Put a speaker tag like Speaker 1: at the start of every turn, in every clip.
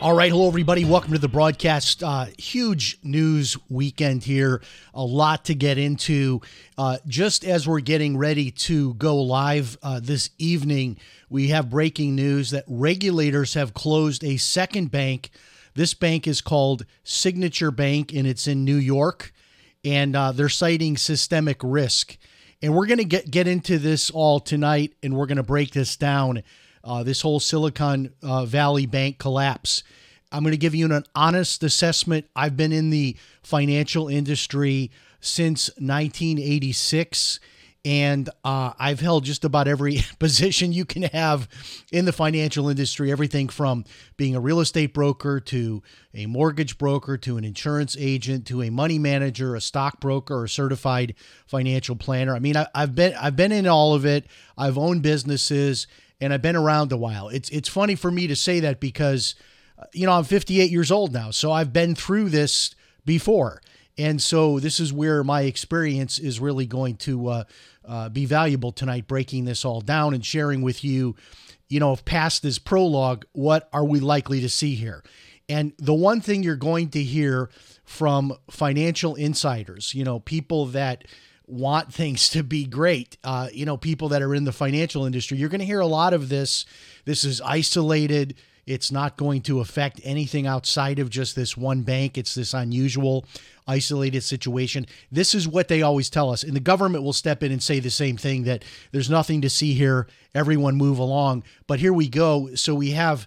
Speaker 1: All right, hello everybody. Welcome to the broadcast. Uh, huge news weekend here. A lot to get into. Uh, just as we're getting ready to go live uh, this evening, we have breaking news that regulators have closed a second bank. This bank is called Signature Bank, and it's in New York, and uh, they're citing systemic risk. And we're going to get get into this all tonight, and we're going to break this down uh, this whole Silicon uh, Valley Bank collapse. I'm going to give you an honest assessment. I've been in the financial industry since 1986, and uh, I've held just about every position you can have in the financial industry everything from being a real estate broker to a mortgage broker to an insurance agent to a money manager, a stockbroker, a certified financial planner. I mean, I, I've been I've been in all of it. I've owned businesses and I've been around a while. It's it's funny for me to say that because you know I'm 58 years old now, so I've been through this before, and so this is where my experience is really going to uh, uh, be valuable tonight, breaking this all down and sharing with you, you know, past this prologue, what are we likely to see here? And the one thing you're going to hear from financial insiders, you know, people that want things to be great. Uh, you know, people that are in the financial industry, you're going to hear a lot of this. This is isolated. It's not going to affect anything outside of just this one bank. It's this unusual, isolated situation. This is what they always tell us. And the government will step in and say the same thing that there's nothing to see here. Everyone move along. But here we go. So we have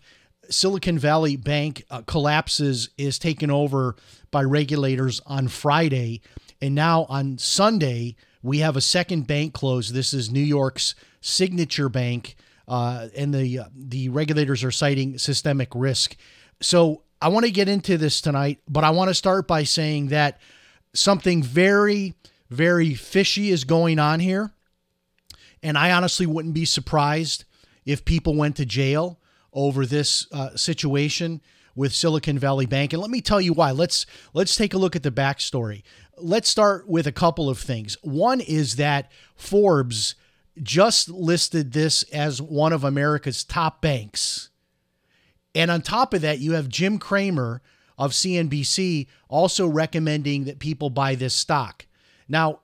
Speaker 1: Silicon Valley Bank uh, collapses, is taken over by regulators on Friday. And now on Sunday, we have a second bank close. This is New York's Signature Bank, uh, and the uh, the regulators are citing systemic risk. So I want to get into this tonight, but I want to start by saying that something very, very fishy is going on here, and I honestly wouldn't be surprised if people went to jail over this uh, situation with Silicon Valley Bank. And let me tell you why. Let's let's take a look at the backstory let's start with a couple of things. One is that Forbes just listed this as one of America's top banks. And on top of that, you have Jim Cramer of CNBC also recommending that people buy this stock. Now,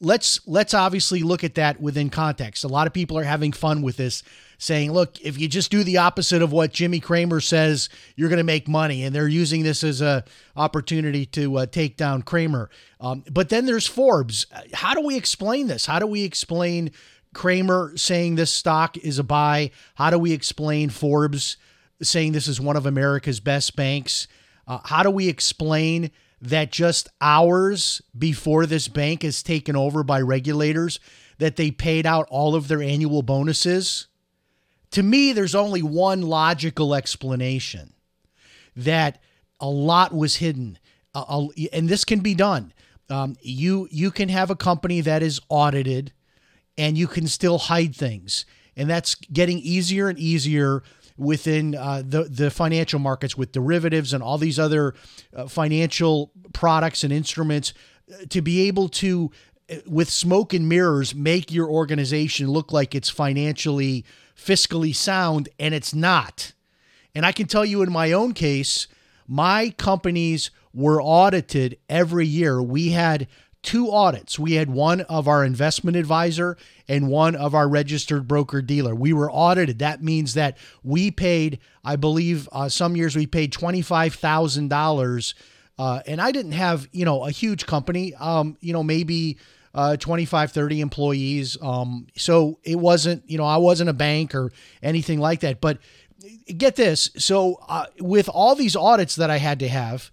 Speaker 1: let's let's obviously look at that within context. A lot of people are having fun with this saying, look, if you just do the opposite of what Jimmy Cramer says, you're going to make money. And they're using this as a opportunity to uh, take down Cramer. Um, but then there's Forbes. How do we explain this? How do we explain Cramer saying this stock is a buy? How do we explain Forbes saying this is one of America's best banks? Uh, how do we explain that just hours before this bank is taken over by regulators, that they paid out all of their annual bonuses? To me, there's only one logical explanation that a lot was hidden, uh, and this can be done. Um, you you can have a company that is audited, and you can still hide things, and that's getting easier and easier within uh, the the financial markets with derivatives and all these other uh, financial products and instruments uh, to be able to uh, with smoke and mirrors make your organization look like it's financially fiscally sound, and it's not. And I can tell you in my own case, my companies were audited every year. We had two audits. We had one of our investment advisor and one of our registered broker dealer. We were audited. That means that we paid, I believe, uh, some years we paid twenty-five thousand uh, dollars. And I didn't have, you know, a huge company. Um, you know, maybe uh, 25, 30 employees. Um, so it wasn't, you know, I wasn't a bank or anything like that. But get this. So uh, with all these audits that I had to have,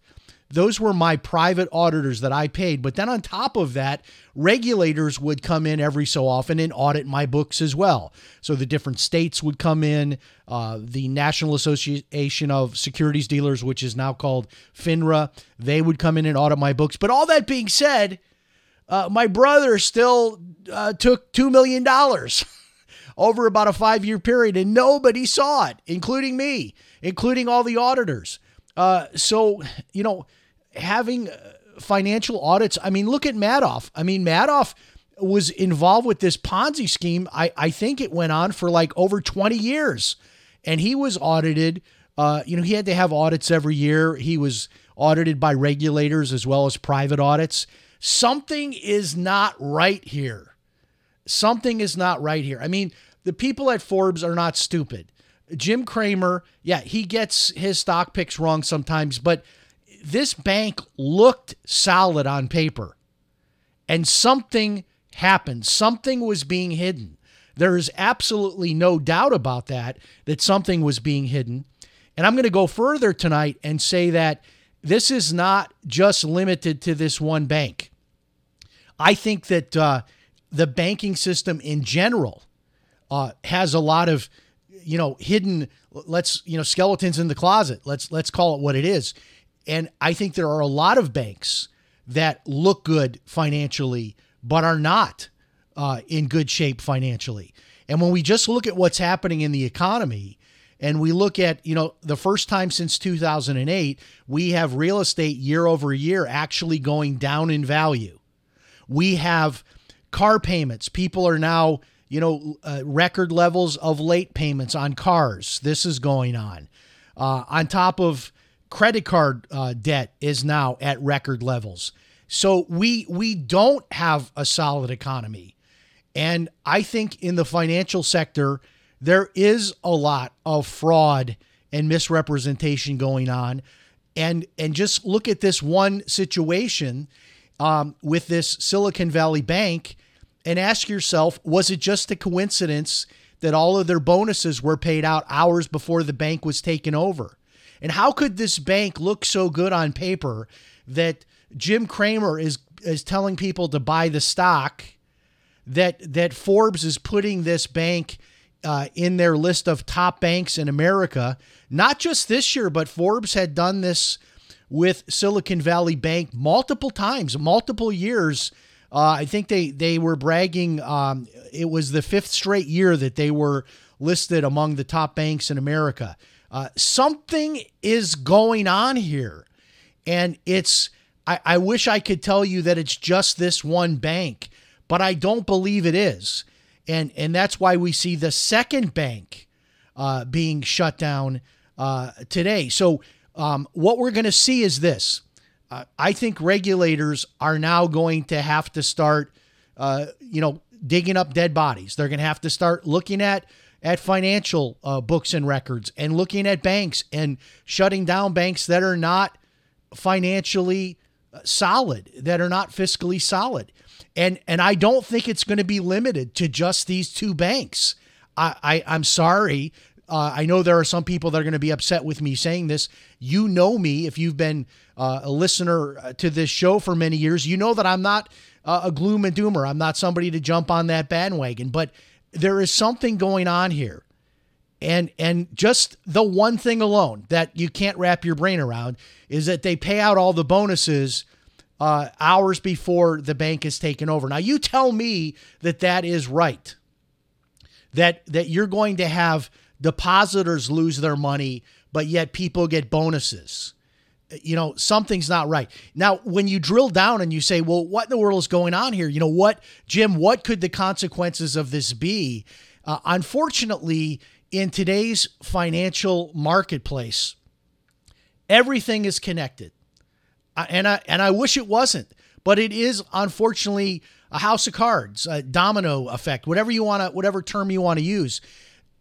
Speaker 1: those were my private auditors that I paid. But then on top of that, regulators would come in every so often and audit my books as well. So the different states would come in, uh, the National Association of Securities Dealers, which is now called FINRA, they would come in and audit my books. But all that being said, uh, my brother still uh, took $2 million over about a five year period, and nobody saw it, including me, including all the auditors. Uh, so, you know, having uh, financial audits. I mean, look at Madoff. I mean, Madoff was involved with this Ponzi scheme. I, I think it went on for like over 20 years. And he was audited. Uh, you know, he had to have audits every year. He was audited by regulators as well as private audits. Something is not right here. Something is not right here. I mean, the people at Forbes are not stupid. Jim Cramer, yeah, he gets his stock picks wrong sometimes, but this bank looked solid on paper and something happened. Something was being hidden. There is absolutely no doubt about that, that something was being hidden. And I'm going to go further tonight and say that this is not just limited to this one bank. I think that uh, the banking system in general uh, has a lot of, you know, hidden, let's, you know, skeletons in the closet. Let's, let's call it what it is. And I think there are a lot of banks that look good financially, but are not uh, in good shape financially. And when we just look at what's happening in the economy, and we look at, you know, the first time since 2008, we have real estate year over year actually going down in value. We have car payments. People are now, you know, uh, record levels of late payments on cars. This is going on. Uh, on top of credit card uh, debt is now at record levels. So we we don't have a solid economy. And I think in the financial sector there is a lot of fraud and misrepresentation going on. And and just look at this one situation um, with this Silicon Valley Bank and ask yourself, was it just a coincidence that all of their bonuses were paid out hours before the bank was taken over? And how could this bank look so good on paper that Jim Cramer is is telling people to buy the stock that that Forbes is putting this bank uh, in their list of top banks in America, not just this year, but Forbes had done this with Silicon Valley Bank multiple times, multiple years. Uh, I think they they were bragging. Um, it was the fifth straight year that they were listed among the top banks in America. Uh, something is going on here. And it's, I, I wish I could tell you that it's just this one bank, but I don't believe it is. And, and that's why we see the second bank uh, being shut down uh, today. So, um, what we're going to see is this. Uh, I think regulators are now going to have to start, uh, you know, digging up dead bodies. They're going to have to start looking at at financial uh, books and records and looking at banks and shutting down banks that are not financially uh, solid, that are not fiscally solid. And and I don't think it's going to be limited to just these two banks. I, I I'm sorry. Uh, I know there are some people that are going to be upset with me saying this. You know me if you've been uh, a listener uh, to this show for many years. You know that I'm not uh, a gloom and doomer. I'm not somebody to jump on that bandwagon. But there is something going on here. And and just the one thing alone that you can't wrap your brain around is that they pay out all the bonuses uh, hours before the bank is taken over. Now you tell me that that is right. That that you're going to have depositors lose their money, but yet people get bonuses. You know, something's not right. Now, when you drill down and you say, well, what in the world is going on here? You know, what, Jim, what could the consequences of this be? Uh, unfortunately, in today's financial marketplace, everything is connected. And I and I wish it wasn't, but it is unfortunately a house of cards, a domino effect, whatever you want to whatever term you want to use.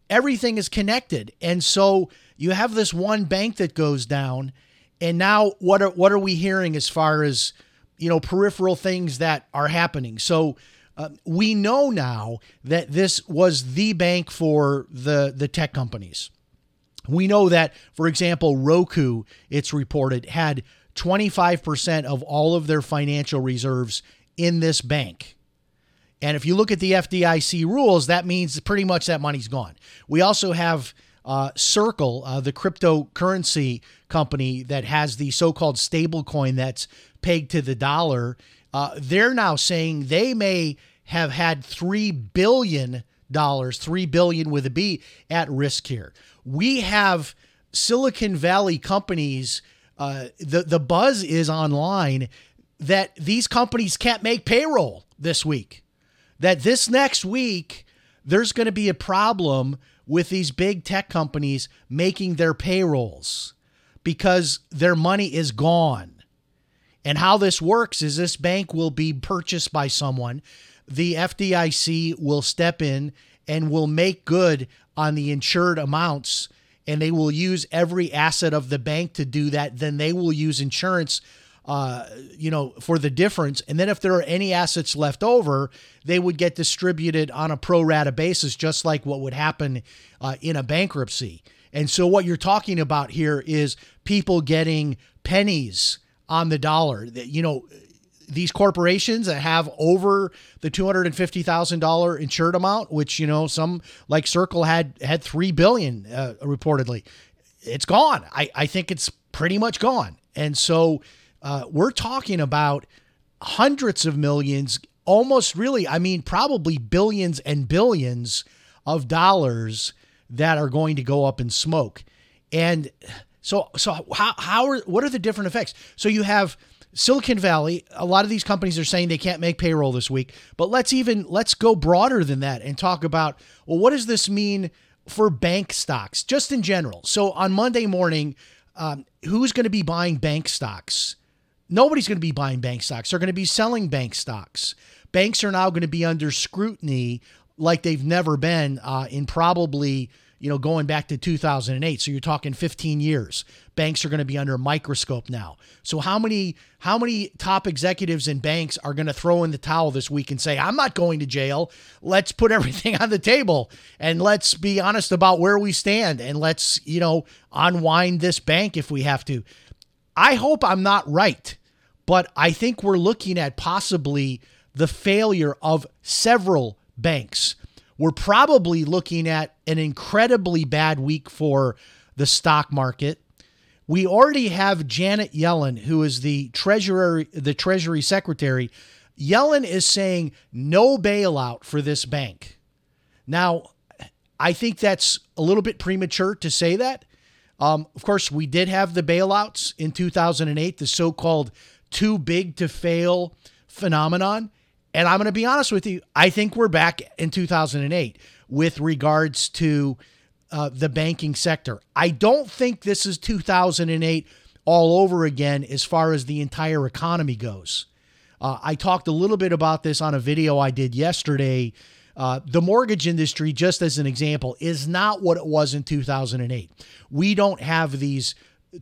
Speaker 1: Everything is connected. And so you have this one bank that goes down and now what are what are we hearing as far as you know, peripheral things that are happening. So uh, we know now that this was the bank for the the tech companies. We know that, for example, Roku, it's reported, had 25% of all of their financial reserves in this bank. And if you look at the FDIC rules, that means pretty much that money's gone. We also have uh, Circle, uh, the cryptocurrency company that has the so called stablecoin that's pegged to the dollar. Uh, they're now saying they may have had $3 billion, $3 billion with a B, at risk here. We have Silicon Valley companies. Uh, the the buzz is online that these companies can't make payroll this week that this next week there's going to be a problem with these big tech companies making their payrolls because their money is gone. And how this works is this bank will be purchased by someone. The FDIC will step in and will make good on the insured amounts and they will use every asset of the bank to do that. Then they will use insurance uh, you know, for the difference. And then if there are any assets left over, they would get distributed on a pro rata basis, just like what would happen uh, in a bankruptcy. And so what you're talking about here is people getting pennies on the dollar. That you know, these corporations that have over the two hundred and fifty thousand dollar insured amount, which you know some like Circle had had three billion uh, reportedly, it's gone. I I think it's pretty much gone. And so uh, we're talking about hundreds of millions, almost really, I mean, probably billions and billions of dollars that are going to go up in smoke. And so, so how, how are, what are the different effects? So you have Silicon Valley, a lot of these companies are saying they can't make payroll this week, but let's even, let's go broader than that and talk about, well, what does this mean for bank stocks just in general? So on Monday morning, um, who's going to be buying bank stocks? Nobody's going to be buying bank stocks. They're going to be selling bank stocks. Banks are now going to be under scrutiny like they've never been uh, in probably you know going back to 2008 so you're talking 15 years. Banks are going to be under a microscope now. So how many how many top executives in banks are going to throw in the towel this week and say i'm not going to jail. Let's put everything on the table and let's be honest about where we stand and let's you know unwind this bank if we have to. I hope i'm not right but I think we're looking at possibly the failure of several banks. We're probably looking at an incredibly bad week for the stock market. We already have Janet Yellen, who is the treasurer, the Treasury Secretary. Yellen is saying no bailout for this bank. Now, I think that's a little bit premature to say that. Um, of course, we did have the bailouts in 2008, the so called too big to fail phenomenon. And I'm going to be honest with you, I think we're back in 2008 with regards to uh, the banking sector. I don't think this is 2008 all over again as far as the entire economy goes. Uh, I talked a little bit about this on a video I did yesterday. Uh, the mortgage industry, just as an example, is not what it was in 2008. We don't have these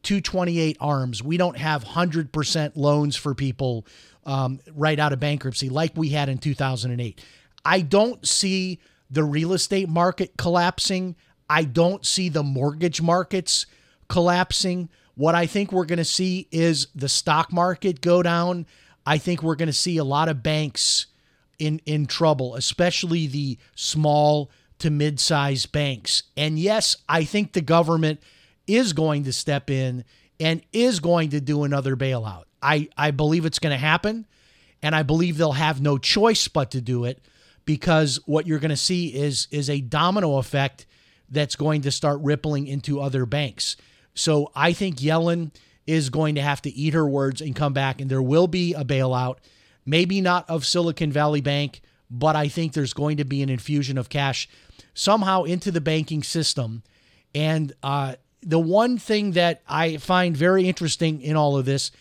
Speaker 1: 228 arms. We don't have 100% loans for people um, right out of bankruptcy like we had in 2008. I don't see the real estate market collapsing. I don't see the mortgage markets collapsing. What I think we're going to see is the stock market go down. I think we're going to see a lot of banks in in trouble, especially the small to mid-sized banks. And yes, I think the government is going to step in and is going to do another bailout. I, I believe it's going to happen, and I believe they'll have no choice but to do it because what you're going to see is is a domino effect that's going to start rippling into other banks. So I think Yellen is going to have to eat her words and come back, and there will be a bailout. Maybe not of Silicon Valley Bank, but I think there's going to be an infusion of cash somehow into the banking system. And uh, the one thing that I find very interesting in all of this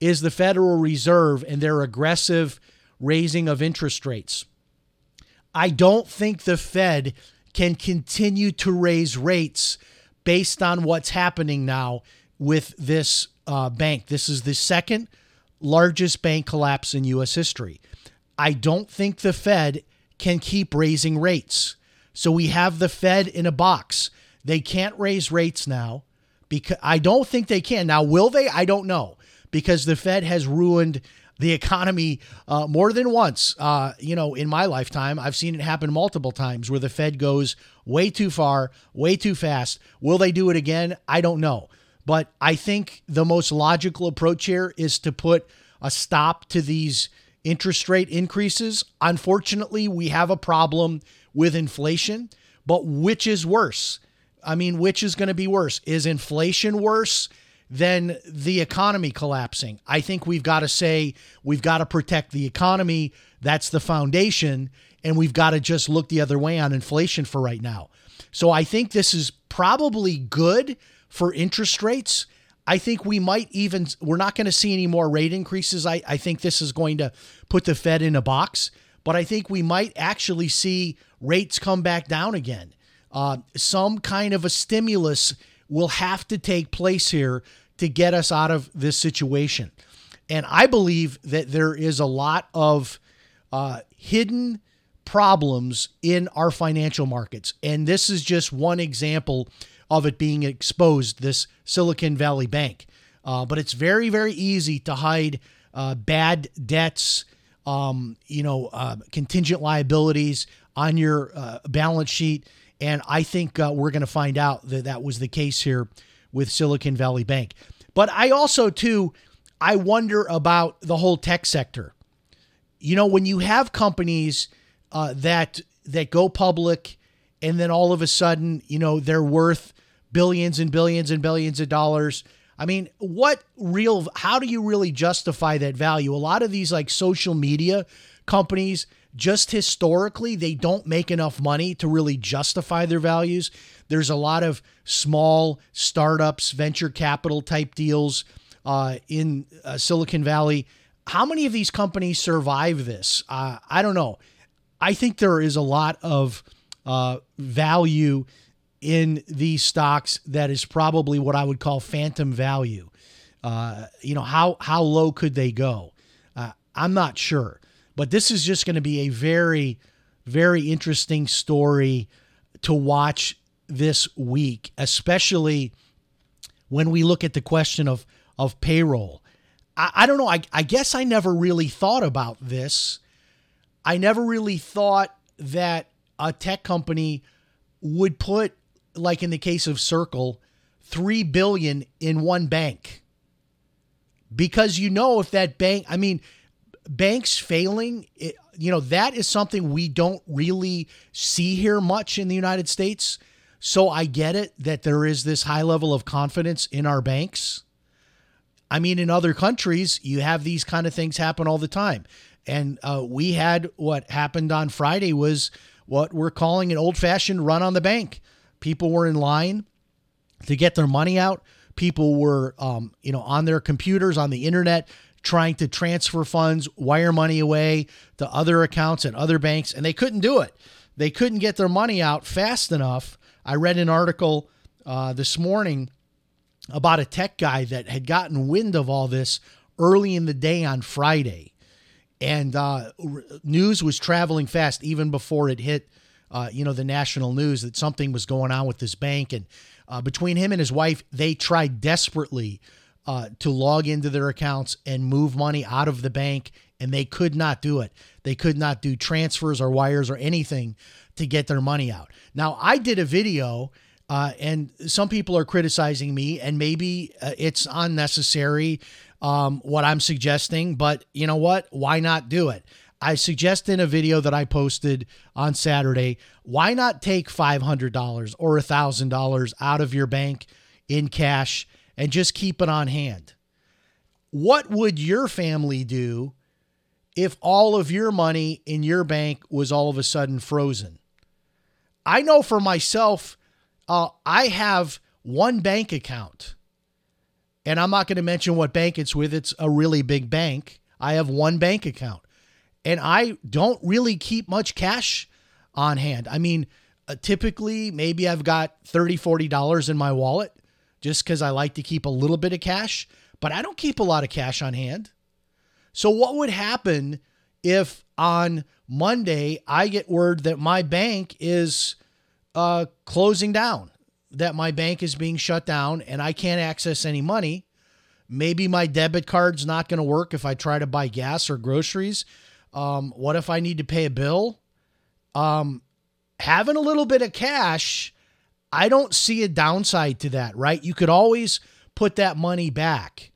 Speaker 1: is the Federal Reserve and their aggressive raising of interest rates. I don't think the Fed can continue to raise rates based on what's happening now with this uh, bank. This is the second largest bank collapse in U.S. history. I don't think the Fed can keep raising rates. So we have the Fed in a box. They can't raise rates now because I don't think they can. Now, will they? I don't know because the Fed has ruined the economy uh, more than once. Uh, you know, in my lifetime, I've seen it happen multiple times where the Fed goes way too far, way too fast. Will they do it again? I don't know. But I think the most logical approach here is to put a stop to these interest rate increases. Unfortunately, we have a problem with inflation, but which is worse? I mean, which is going to be worse? Is inflation worse than the economy collapsing? I think we've got to say we've got to protect the economy. That's the foundation. And we've got to just look the other way on inflation for right now. So I think this is probably good for interest rates. I think we might even, we're not going to see any more rate increases. I, I think this is going to put the Fed in a box, but I think we might actually see rates come back down again. Uh, some kind of a stimulus will have to take place here to get us out of this situation. And I believe that there is a lot of uh, hidden problems in our financial markets. And this is just one example of it being exposed, this Silicon Valley Bank. Uh, but it's very, very easy to hide uh, bad debts, um, you know, uh, contingent liabilities on your uh, balance sheet. And I think uh, we're going to find out that that was the case here with Silicon Valley Bank. But I also, too, I wonder about the whole tech sector. You know, when you have companies uh, that that go public and then all of a sudden, you know, they're worth billions and billions and billions of dollars. I mean, what real, how do you really justify that value? A lot of these like social media companies, just historically, they don't make enough money to really justify their values. There's a lot of small startups, venture capital type deals uh, in uh, Silicon Valley. How many of these companies survive this? Uh, I don't know. I think there is a lot of uh, value in these stocks that is probably what I would call phantom value. Uh, you know, how how low could they go? Uh, I'm not sure, but this is just going to be a very, very interesting story to watch this week, especially when we look at the question of of payroll. I, I don't know. I, I guess I never really thought about this. I never really thought that a tech company would put like in the case of Circle, 3 billion in one bank. Because you know if that bank, I mean, banks failing, it, you know, that is something we don't really see here much in the United States. So I get it that there is this high level of confidence in our banks. I mean, in other countries, you have these kind of things happen all the time. And uh, we had what happened on Friday was what we're calling an old fashioned run on the bank. People were in line to get their money out. People were, um, you know, on their computers, on the internet, trying to transfer funds, wire money away to other accounts and other banks, and they couldn't do it. They couldn't get their money out fast enough. I read an article uh, this morning about a tech guy that had gotten wind of all this early in the day on Friday. And uh, news was traveling fast even before it hit uh, you know, the national news that something was going on with this bank. And uh, between him and his wife, they tried desperately uh, to log into their accounts and move money out of the bank, and they could not do it. They could not do transfers or wires or anything to get their money out. Now, I did a video. Uh, and some people are criticizing me, and maybe uh, it's unnecessary um, what I'm suggesting, but you know what? Why not do it? I suggest in a video that I posted on Saturday, why not take $500 or $1,000 out of your bank in cash and just keep it on hand? What would your family do if all of your money in your bank was all of a sudden frozen? I know for myself, uh, I have one bank account. And I'm not going to mention what bank it's with. It's a really big bank. I have one bank account and I don't really keep much cash on hand. I mean, uh, typically maybe I've got 30 $40 in my wallet just because I like to keep a little bit of cash, but I don't keep a lot of cash on hand. So, what would happen if on Monday I get word that my bank is uh, closing down, that my bank is being shut down and I can't access any money? Maybe my debit card's not going to work if I try to buy gas or groceries. Um, what if I need to pay a bill? Um, having a little bit of cash, I don't see a downside to that, right? You could always put that money back.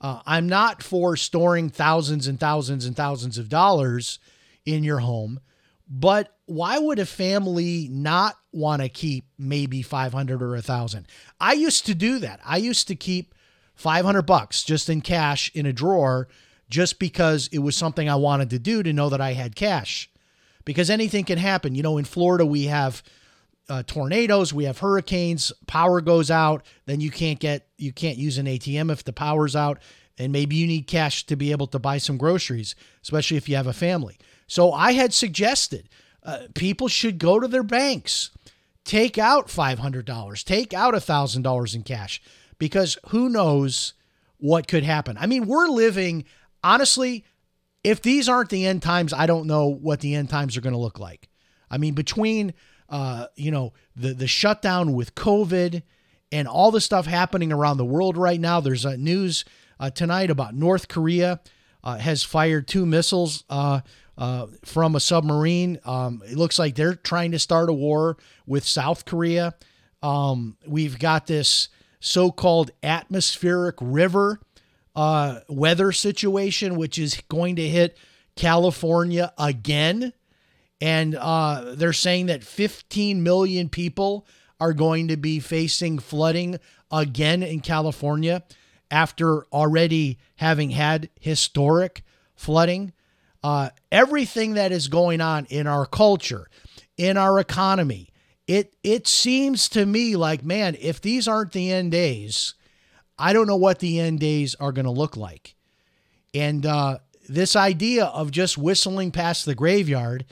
Speaker 1: Uh, I'm not for storing thousands and thousands and thousands of dollars in your home, but why would a family not want to keep maybe 500 or a thousand? I used to do that. I used to keep 500 bucks just in cash in a drawer just because it was something I wanted to do to know that I had cash. Because anything can happen. You know, in Florida, we have uh, tornadoes, we have hurricanes, power goes out, then you can't get, you can't use an ATM if the power's out. And maybe you need cash to be able to buy some groceries, especially if you have a family. So I had suggested uh, people should go to their banks, take out $500, take out $1,000 in cash because who knows what could happen. I mean, we're living, honestly, if these aren't the end times, I don't know what the end times are going to look like. I mean, between, uh, you know, the, the shutdown with COVID and all the stuff happening around the world right now, there's a news uh, tonight about North Korea uh, has fired two missiles uh, uh, from a submarine. Um, it looks like they're trying to start a war with South Korea. Um, we've got this so called atmospheric river uh, weather situation, which is going to hit California again. And uh, they're saying that 15 million people are going to be facing flooding again in California after already having had historic flooding. Uh, everything that is going on in our culture, in our economy, it it seems to me like man, if these aren't the end days, I don't know what the end days are going to look like. And uh, this idea of just whistling past the graveyard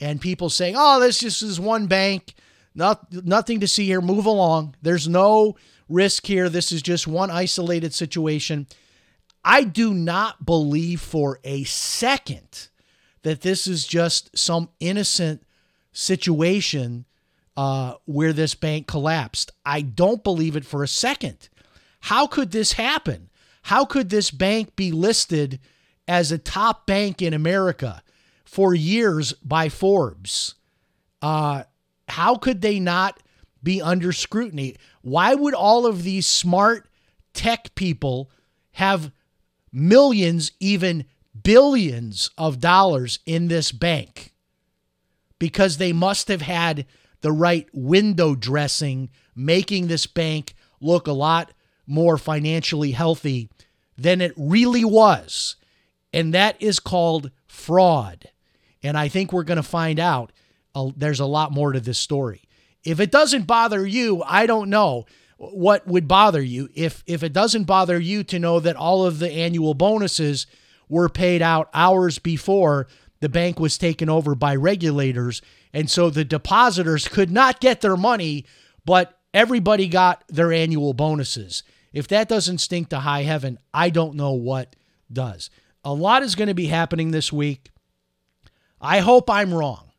Speaker 1: and people saying, "Oh, this just is one bank, not nothing to see here. Move along. There's no risk here. This is just one isolated situation." I do not believe for a second that this is just some innocent situation uh, where this bank collapsed. I don't believe it for a second. How could this happen? How could this bank be listed as a top bank in America for years by Forbes? Uh, how could they not be under scrutiny? Why would all of these smart tech people have millions, even billions of dollars in this bank? Because they must have had the right window dressing, making this bank look a lot more financially healthy than it really was. And that is called fraud. And I think we're going to find out uh, there's a lot more to this story. If it doesn't bother you, I don't know what would bother you. If if it doesn't bother you to know that all of the annual bonuses were paid out hours before the bank was taken over by regulators and so the depositors could not get their money, but everybody got their annual bonuses. If that doesn't stink to high heaven, I don't know what does. A lot is going to be happening this week. I hope I'm wrong.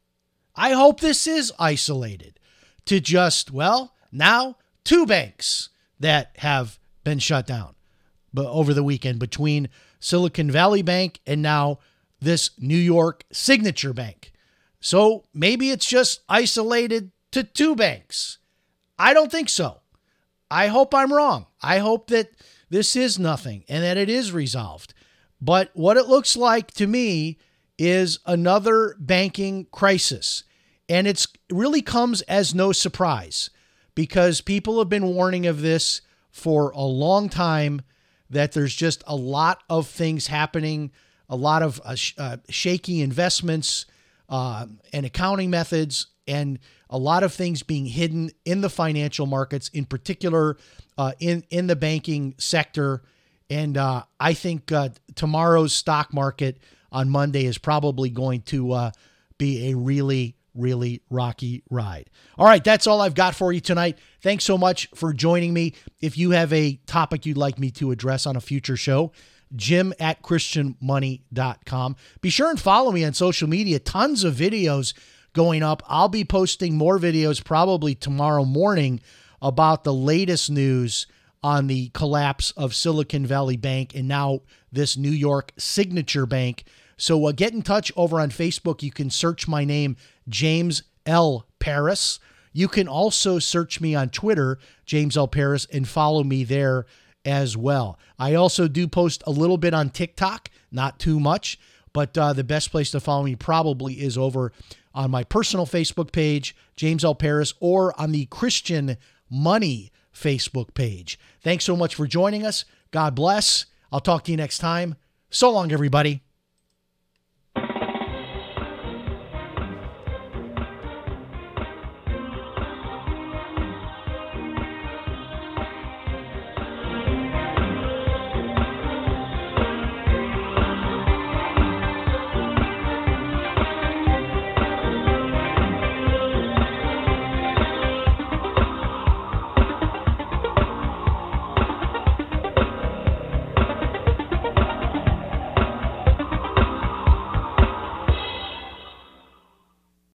Speaker 1: I hope this is isolated to just, well, now two banks that have been shut down but over the weekend between Silicon Valley Bank and now this New York Signature Bank. So maybe it's just isolated to two banks. I don't think so. I hope I'm wrong. I hope that this is nothing and that it is resolved. But what it looks like to me is another banking crisis. And it really comes as no surprise because people have been warning of this for a long time that there's just a lot of things happening, a lot of uh, sh- uh, shaky investments, uh, and accounting methods and a lot of things being hidden in the financial markets, in particular uh, in in the banking sector. And uh, I think uh, tomorrow's stock market on Monday is probably going to uh, be a really really rocky ride. All right, that's all I've got for you tonight. Thanks so much for joining me. If you have a topic you'd like me to address on a future show, jim at christianmoney.com. Be sure and follow me on social media. Tons of videos going up. I'll be posting more videos probably tomorrow morning about the latest news on the collapse of Silicon Valley Bank and now this New York Signature Bank. So uh, get in touch over on Facebook. You can search my name, James L. Paris. You can also search me on Twitter, James L. Paris, and follow me there as well. I also do post a little bit on TikTok, not too much, but uh, the best place to follow me probably is over on my personal Facebook page, James L. Paris, or on the Christian Money Facebook page. Thanks so much for joining us. God bless. I'll talk to you next time. So long, everybody.